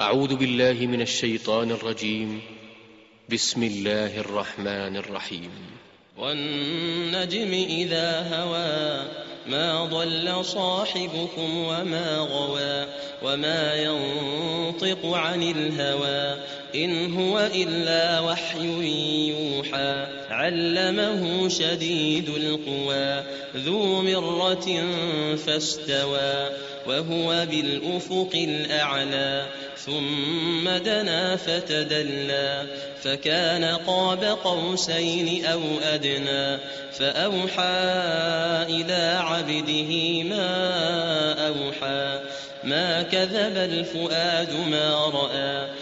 أعوذ بالله من الشيطان الرجيم. بسم الله الرحمن الرحيم. والنجم إذا هوى ما ضل صاحبكم وما غوى وما ينطق عن الهوى. إن هو إلا وحي يوحى. علمه شديد القوى. ذو مرة فاستوى. وهو بالأفق الأعلى. ثم دنا فتدلى. فكان قاب قوسين أو أدنى. فأوحى إلى عبده ما أوحى. ما كذب الفؤاد ما رأى.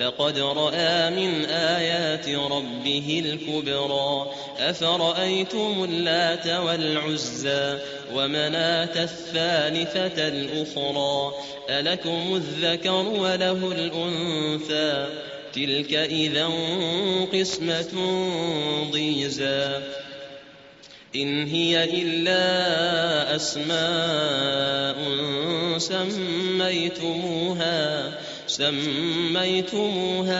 لقد رأى من آيات ربه الكبرى. أفرأيتم اللات والعزى ومناة الثالثة الأخرى؟ ألكم الذكر وله الأنثى. تلك إذا قسمة ضيزى. إن هي إلا أسماء سميتموها. سميتموها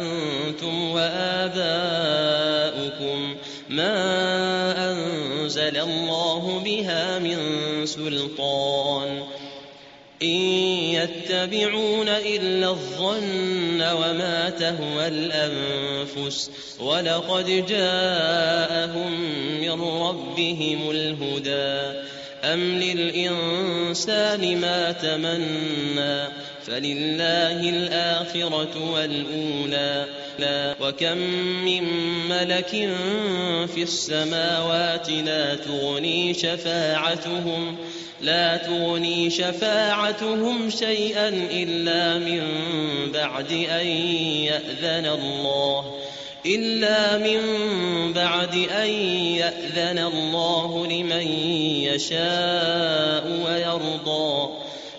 أنتم وآباؤكم ما أنزل الله بها من سلطان إن يتبعون إلا الظن وما تهوى الأنفس ولقد جاءهم من ربهم الهدى أم للإنسان ما تمنى فلله الآخرة والأولى. لا وكم من ملك في السماوات لا تغني شفاعتهم لا تغني شفاعتهم شيئا إلا من بعد أن يأذن الله. إلا من بعد أن يأذن الله لمن يشاء ويرضى.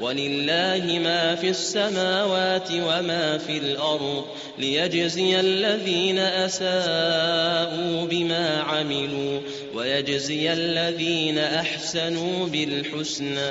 ولله ما في السماوات وما في الأرض ليجزي الذين أساءوا بما عملوا ويجزي الذين أحسنوا بالحسنى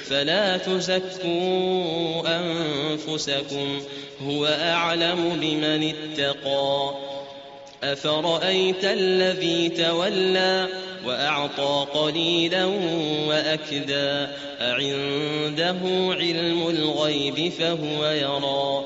فلا تزكوا أنفسكم هو أعلم بمن اتقى. أفرأيت الذي تولى وأعطى قليلا وأكدا أعنده علم الغيب فهو يرى.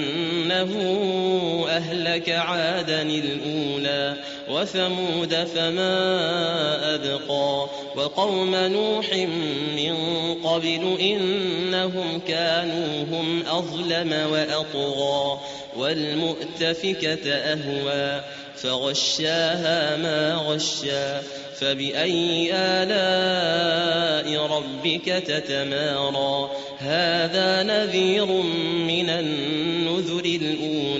وأنه أهلك عادا الأولى وثمود فما أبقى وقوم نوح من قبل إنهم كانوا هم أظلم وأطغى والمؤتفكة أهوى فغشاها ما غشا فبأي آلاء ربك تتمارى؟ هذا نذير من النذر الأولى.